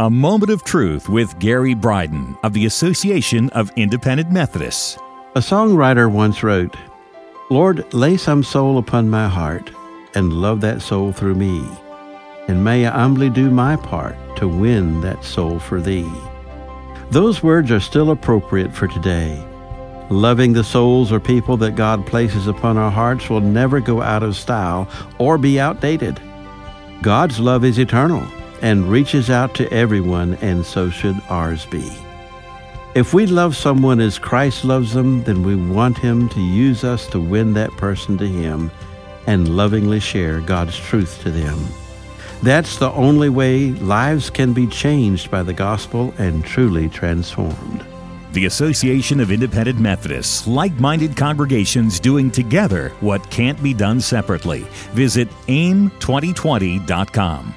A Moment of Truth with Gary Bryden of the Association of Independent Methodists. A songwriter once wrote, Lord, lay some soul upon my heart and love that soul through me, and may I humbly do my part to win that soul for thee. Those words are still appropriate for today. Loving the souls or people that God places upon our hearts will never go out of style or be outdated. God's love is eternal and reaches out to everyone, and so should ours be. If we love someone as Christ loves them, then we want Him to use us to win that person to Him and lovingly share God's truth to them. That's the only way lives can be changed by the gospel and truly transformed. The Association of Independent Methodists, like minded congregations doing together what can't be done separately. Visit aim2020.com.